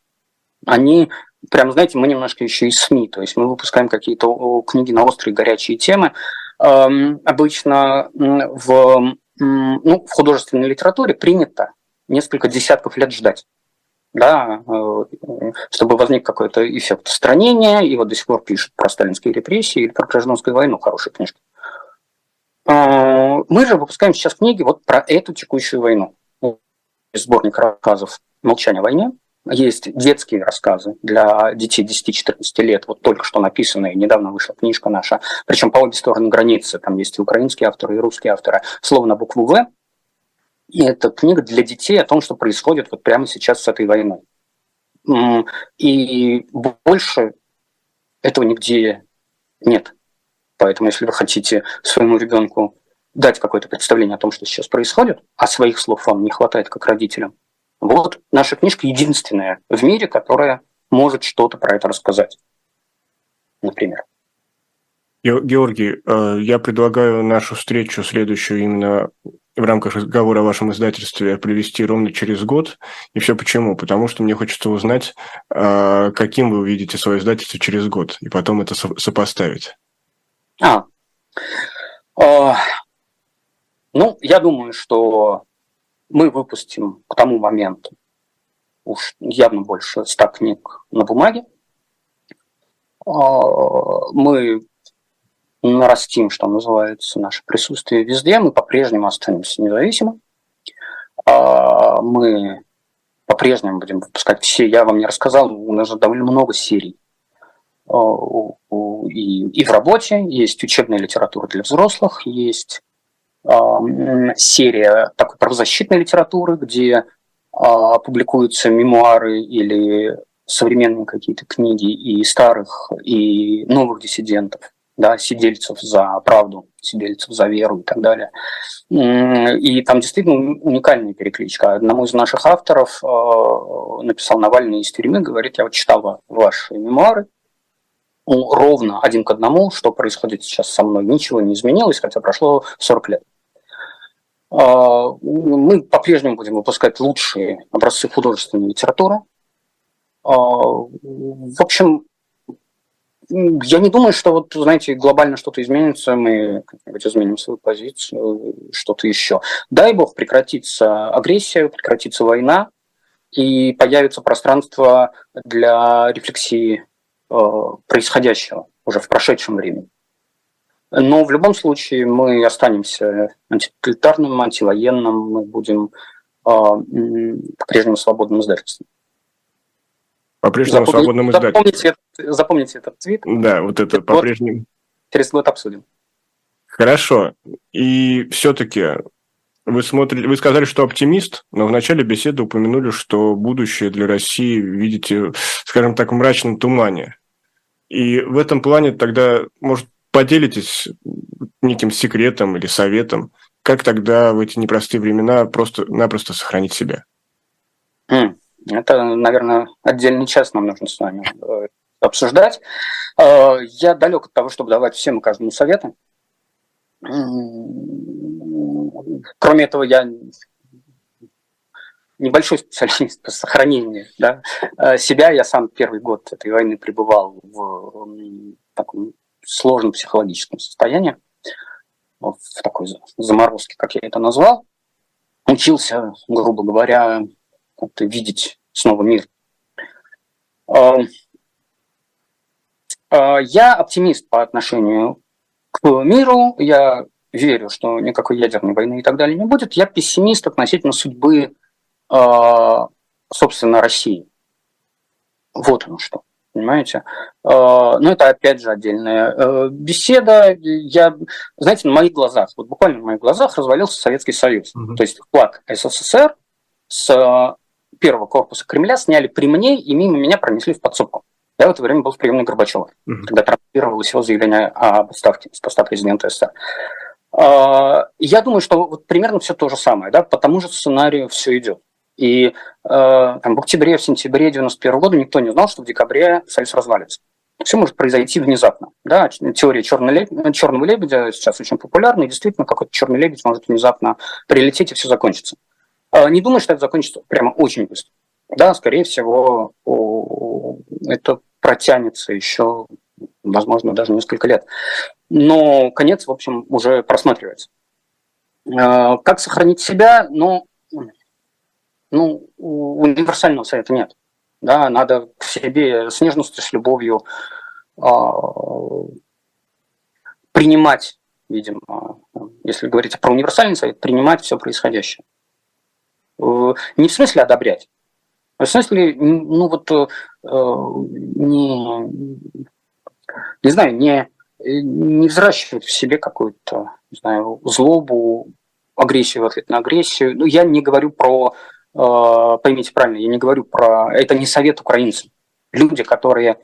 Они, прям, знаете, мы немножко еще и СМИ, то есть мы выпускаем какие-то книги на острые горячие темы. Эм, обычно в, ну, в художественной литературе принято несколько десятков лет ждать да, э, чтобы возник какой-то эффект устранения, и вот до сих пор пишут про сталинские репрессии или про гражданскую войну хорошие книжки. Э, мы же выпускаем сейчас книги вот про эту текущую войну сборник рассказов «Молчание о войне». Есть детские рассказы для детей 10-14 лет, вот только что написанные, недавно вышла книжка наша, причем по обе стороны границы, там есть и украинские авторы, и русские авторы, слово на букву «В». И это книга для детей о том, что происходит вот прямо сейчас с этой войной. И больше этого нигде нет. Поэтому, если вы хотите своему ребенку дать какое-то представление о том, что сейчас происходит, а своих слов вам не хватает как родителям, вот наша книжка единственная в мире, которая может что-то про это рассказать. Например. Георгий, э, я предлагаю нашу встречу следующую именно в рамках разговора о вашем издательстве провести ровно через год. И все почему? Потому что мне хочется узнать, э, каким вы увидите свое издательство через год, и потом это сопоставить. А, э, ну, я думаю, что мы выпустим к тому моменту уж явно больше ста книг на бумаге. Мы нарастим, что называется, наше присутствие везде, мы по-прежнему останемся независимым. А, мы по-прежнему будем выпускать все. Я вам не рассказал, у нас же довольно много серий. А, и, и в работе есть учебная литература для взрослых, есть а, серия такой правозащитной литературы, где публикуются мемуары или современные какие-то книги и старых, и новых диссидентов да, сидельцев за правду, сидельцев за веру и так далее. И там действительно уникальная перекличка. Одному из наших авторов э, написал Навальный из тюрьмы, говорит, я вот читал ваши мемуары, ровно один к одному, что происходит сейчас со мной. Ничего не изменилось, хотя прошло 40 лет. Э, мы по-прежнему будем выпускать лучшие образцы художественной литературы. Э, в общем, я не думаю, что вот, знаете, глобально что-то изменится, мы как-нибудь изменим свою позицию, что-то еще. Дай бог прекратится агрессия, прекратится война, и появится пространство для рефлексии происходящего уже в прошедшем времени. Но в любом случае мы останемся антитоталитарным, антивоенным, мы будем э, по-прежнему свободным издательством. По-прежнему свободным издателем. Запомните, запомните этот твит. Да, вот это по-прежнему. Через год обсудим. Хорошо. И все-таки вы смотрите, вы сказали, что оптимист, но в начале беседы упомянули, что будущее для России видите, скажем так, в мрачном тумане. И в этом плане тогда, может, поделитесь неким секретом или советом, как тогда в эти непростые времена просто-напросто сохранить себя? Mm. Это, наверное, отдельный час нам нужно с вами э, обсуждать. Э, я далек от того, чтобы давать всем и каждому советы. Кроме этого, я небольшой специалист по сохранению да, э, себя. Я сам первый год этой войны пребывал в таком сложном психологическом состоянии, в такой заморозке, как я это назвал. Учился, грубо говоря, видеть снова мир. А, а, я оптимист по отношению к миру, я верю, что никакой ядерной войны и так далее не будет. Я пессимист относительно судьбы, собственно, России. Вот оно что понимаете? Но это, опять же, отдельная беседа. Я, знаете, на моих глазах, вот буквально на моих глазах развалился Советский Союз. Mm-hmm. То есть флаг СССР с первого корпуса Кремля сняли при мне и мимо меня пронесли в подсобку. Я в это время был в приемной Горбачева, mm-hmm. когда транслировалось его заявление о отставке с поста президента СССР. А, я думаю, что вот примерно все то же самое, да, по тому же сценарию все идет. И э, там, в октябре, в сентябре 91 года никто не знал, что в декабре Союз развалится. Все может произойти внезапно. Да? Теория черного черного лебедя сейчас очень популярна, и действительно какой-то черный лебедь может внезапно прилететь, и все закончится. А, не думаю, что это закончится прямо очень быстро. Да, скорее всего, это протянется еще, возможно, даже несколько лет. Но конец, в общем, уже просматривается. А, как сохранить себя? Ну, ну универсального совета нет. Да, надо к себе с нежностью, с любовью а, принимать, видимо, если говорить про универсальный совет, принимать все происходящее. Э, не в смысле одобрять, а в смысле, ну вот, э, не, не знаю, не, не взращивать в себе какую-то, не знаю, злобу, агрессию в ответ на агрессию. Ну, я не говорю про э, поймите правильно, я не говорю про... Это не совет украинцам. Люди, которые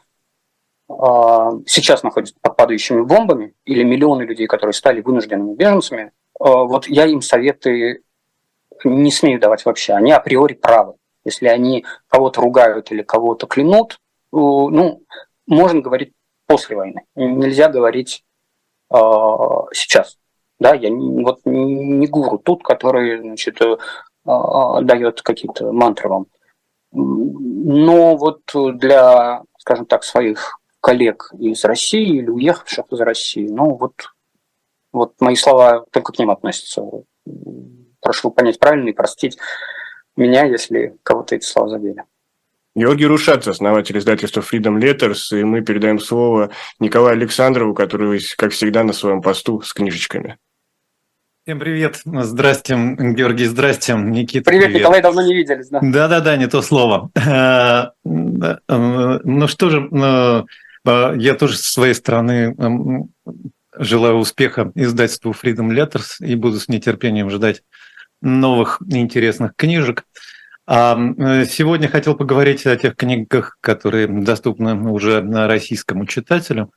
сейчас находятся под падающими бомбами, или миллионы людей, которые стали вынужденными беженцами, вот я им советы не смею давать вообще. Они априори правы. Если они кого-то ругают или кого-то клянут, ну, можно говорить после войны. Нельзя говорить э, сейчас. Да, я вот не гуру тут, который значит, э, э, дает какие-то мантры вам. Но вот для, скажем так, своих коллег из России или уехавших из России, ну вот, вот мои слова только к ним относятся. Прошу понять правильно и простить меня, если кого-то эти слова задели. Георгий Рушац, основатель издательства Freedom Letters, и мы передаем слово Николаю Александрову, который, как всегда, на своем посту с книжечками. Всем привет. Здрасте, Георгий, здрасте, Никита. Привет, привет. Николай, давно не виделись. Да? Да-да-да, не то слово. Э, ну что же, э, я тоже с своей стороны желаю успеха издательству Freedom Letters и буду с нетерпением ждать новых интересных книжек. А э, сегодня хотел поговорить о тех книгах, которые доступны уже российскому читателю.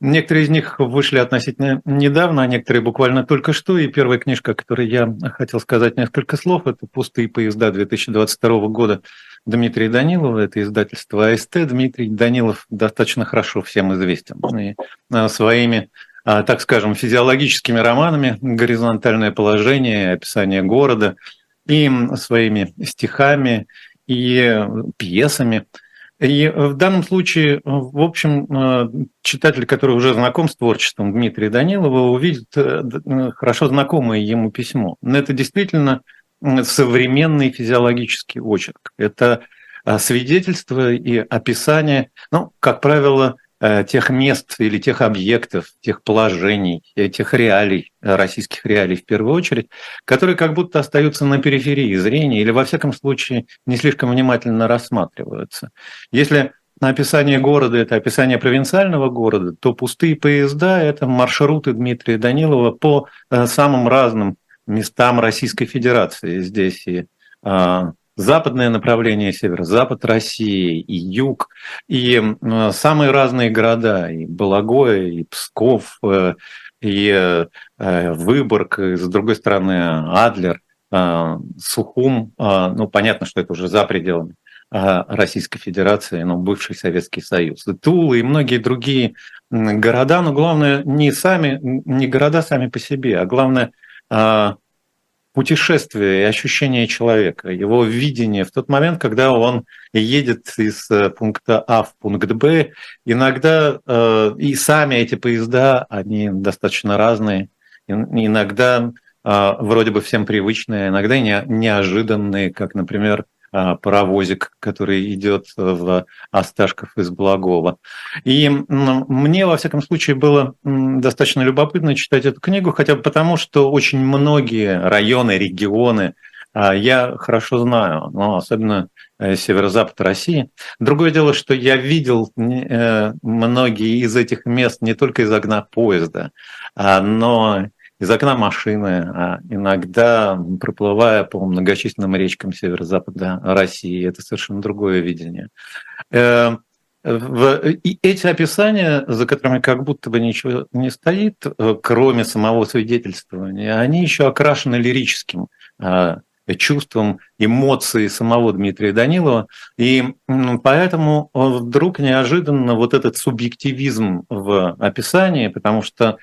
Некоторые из них вышли относительно недавно, а некоторые буквально только что. И первая книжка, о которой я хотел сказать несколько слов, это «Пустые поезда» 2022 года Дмитрия Данилова. Это издательство АСТ. Дмитрий Данилов достаточно хорошо всем известен. И а, своими а, так скажем, физиологическими романами «Горизонтальное положение», «Описание города», и своими стихами, и пьесами. И в данном случае, в общем, э, читатель, который уже знаком с творчеством Дмитрия Данилова, увидит э, э, хорошо знакомое ему письмо. Но это действительно современный физиологический очерк. Это свидетельство и описание, ну, как правило, Э, тех мест или тех объектов, тех положений, тех реалий, э, российских реалий в первую очередь, которые как будто остаются на периферии зрения или, во всяком случае, не слишком внимательно рассматриваются. Если описание города – это описание провинциального города, то пустые поезда – это маршруты Дмитрия Данилова по э, самым разным местам Российской Федерации. Здесь и а, западное направление, северо-запад России, и юг, и самые разные города, и Балагоя, и Псков, э, и э, Выборг, и, с другой стороны, Адлер, э, Сухум, ну, понятно, что это уже за пределами Российской Федерации, но бывший Советский Союз, и Тула, и многие другие города, но главное не сами, не города сами по себе, а главное путешествие и ощущение человека, его видение в тот момент, когда он едет из э, пункта А в пункт Б. Иногда э, и сами эти поезда, они достаточно разные. Иногда э, вроде бы всем привычные, иногда не, неожиданные, как, например, паровозик, который идет в Осташков из Благова. И мне, во всяком случае, было достаточно любопытно читать эту книгу, хотя бы потому, что очень многие районы, регионы а, я хорошо знаю, но особенно э, северо-запад России. Другое дело, что я видел э, многие из этих мест не только из окна поезда, а, но из окна машины, а иногда проплывая по многочисленным речкам северо-запада России. Это совершенно другое видение. Э, и эти описания, за которыми как будто бы ничего не стоит, э, кроме самого свидетельствования, они еще окрашены лирическим чувством, эмоции самого Дмитрия Данилова. И поэтому вдруг неожиданно вот этот субъективизм в описании, потому что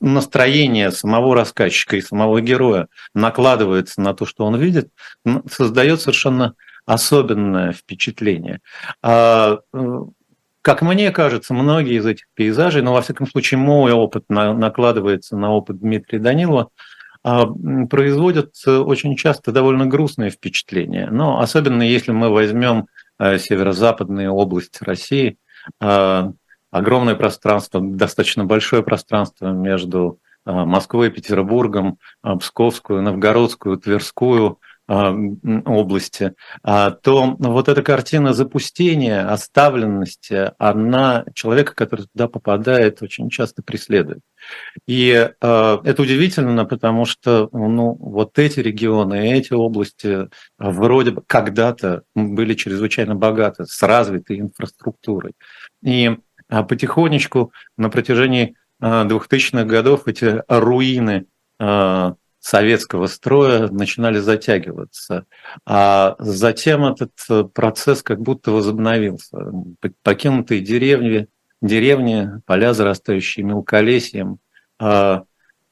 настроение самого рассказчика и самого героя накладывается на то, что он видит, создает совершенно особенное впечатление. А, э, как мне кажется, многие из этих пейзажей, ну, во всяком случае, мой опыт накладывается на опыт Дмитрия Данилова, производят э, очень часто довольно грустные впечатления. Но особенно если мы возьмем э, северо-западные области России, а, огромное пространство, достаточно большое пространство между а, Москвой, Петербургом, Псковскую, Новгородскую, Тверскую, области, то вот эта картина запустения, оставленности, она человека, который туда попадает, очень часто преследует. И это удивительно, потому что ну, вот эти регионы, эти области вроде бы когда-то были чрезвычайно богаты, с развитой инфраструктурой. И потихонечку на протяжении 2000-х годов эти руины советского строя начинали затягиваться. А затем этот процесс как будто возобновился. Покинутые деревни, деревни поля, зарастающие мелколесьем, а,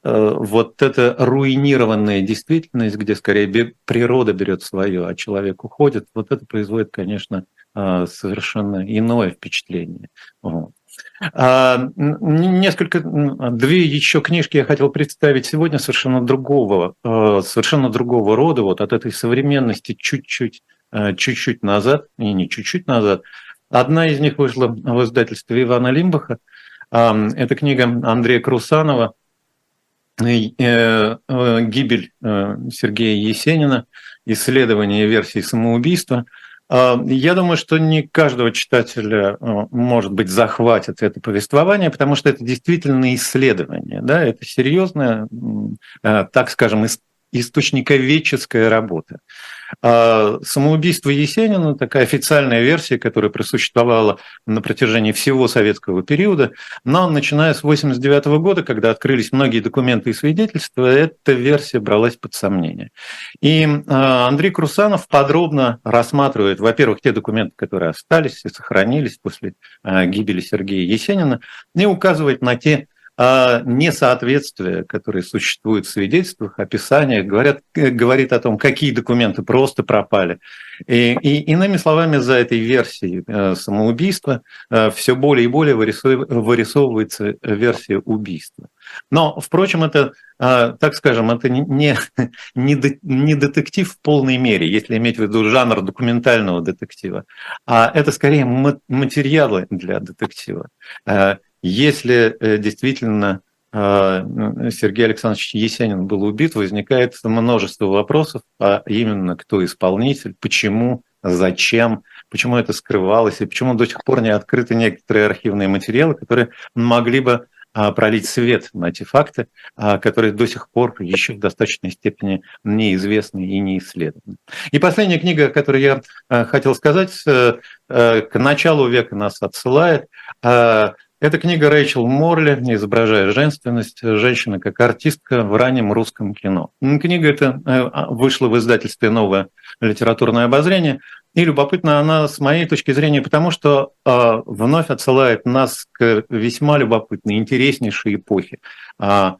а, вот эта руинированная действительность, где скорее природа берет свое, а человек уходит, вот это производит, конечно, а, совершенно иное впечатление. А, несколько, две еще книжки я хотел представить сегодня совершенно другого, а, совершенно другого рода, вот от этой современности чуть-чуть, а, чуть-чуть назад, и не чуть-чуть назад. Одна из них вышла в издательстве Ивана Лимбаха. Это книга Андрея Крусанова э, э, «Гибель э, Сергея Есенина. Исследование версии самоубийства». А, я думаю, что не каждого читателя, а, может быть, захватит это повествование, потому что это действительно исследование, да, это серьезная, а, так скажем, источниковедческая работа. А самоубийство Есенина, такая официальная версия, которая просуществовала на протяжении всего советского периода, но начиная с 1989 года, когда открылись многие документы и свидетельства, эта версия бралась под сомнение. И а, Андрей Крусанов подробно рассматривает, во-первых, те документы, которые остались и сохранились после а, гибели Сергея Есенина, и указывает на те а несоответствия, которые существуют в свидетельствах, описаниях, говорят, э, говорит о том, какие документы просто пропали. И, и иными словами, за этой версией э, самоубийства э, все более и более вырисовывается версия убийства. Но, впрочем, это, так скажем, это не, не, не детектив в полной мере, если иметь в виду жанр документального детектива, а это скорее материалы для детектива. Если э, действительно э, Сергей Александрович Есенин был убит, возникает множество вопросов, а именно кто исполнитель, почему, зачем, почему это скрывалось, и почему до сих пор не открыты некоторые архивные материалы, которые могли бы а, пролить свет на эти факты, а, которые до сих пор еще в достаточной степени неизвестны и не исследованы. И последняя книга, которую я э, хотел сказать, к началу века нас отсылает. Это книга Рэйчел Морли, изображая женственность, женщина как артистка в раннем русском кино. Книга эта э, а, вышла в издательстве «Новое литературное обозрение», и любопытна она с моей точки зрения, потому что э, вновь отсылает нас к весьма любопытной, интереснейшей эпохе а,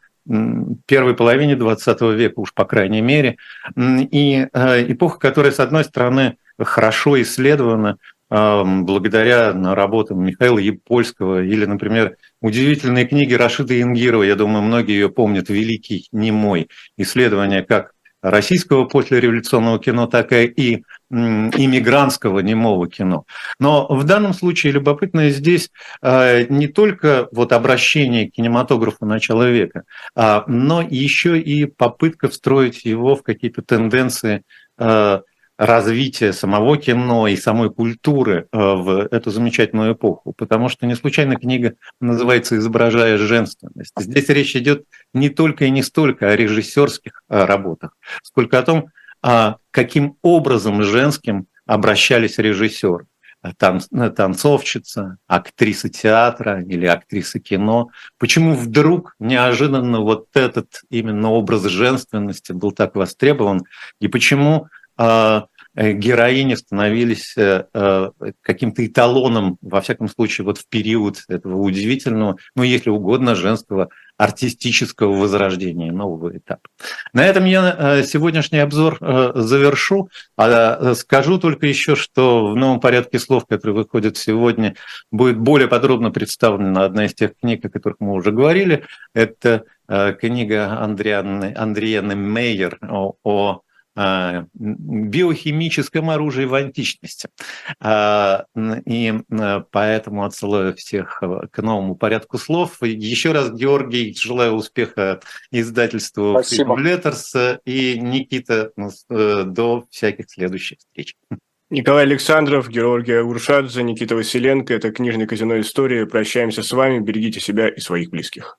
первой половине XX века, уж по крайней мере, и э, эпоха, которая, с одной стороны, хорошо исследована, благодаря работам Михаила Епольского или, например, удивительные книги Рашида Ингирова, я думаю, многие ее помнят, «Великий немой», исследование как российского послереволюционного кино, так и иммигрантского немого кино. Но в данном случае любопытно здесь а, не только вот обращение к кинематографу начала века, а, но еще и попытка встроить его в какие-то тенденции развития самого кино и самой культуры э, в эту замечательную эпоху, потому что не случайно книга называется «Изображая женственность». Здесь речь идет не только и не столько о режиссерских э, работах, сколько о том, а каким образом женским обращались режиссеры танцовщица, актриса театра или актриса кино. Почему вдруг неожиданно вот этот именно образ женственности был так востребован, и почему а, Э, героини становились э, э, каким-то эталоном, во всяком случае, вот в период этого удивительного, ну, если угодно, женского артистического возрождения, нового этапа. На этом я сегодняшний обзор завершу. А скажу только еще, что в новом порядке слов, который выходит сегодня, будет более подробно представлена одна из тех книг, о которых мы уже говорили. Это книга Андрианы, Андрианы Мейер о, о биохимическом оружии в античности. И поэтому отсылаю всех к новому порядку слов. Еще раз, Георгий, желаю успеха издательству Freedom Letters и Никита, до всяких следующих встреч. Николай Александров, Георгия Уршадзе, Никита Василенко. Это книжный казино истории. Прощаемся с вами. Берегите себя и своих близких.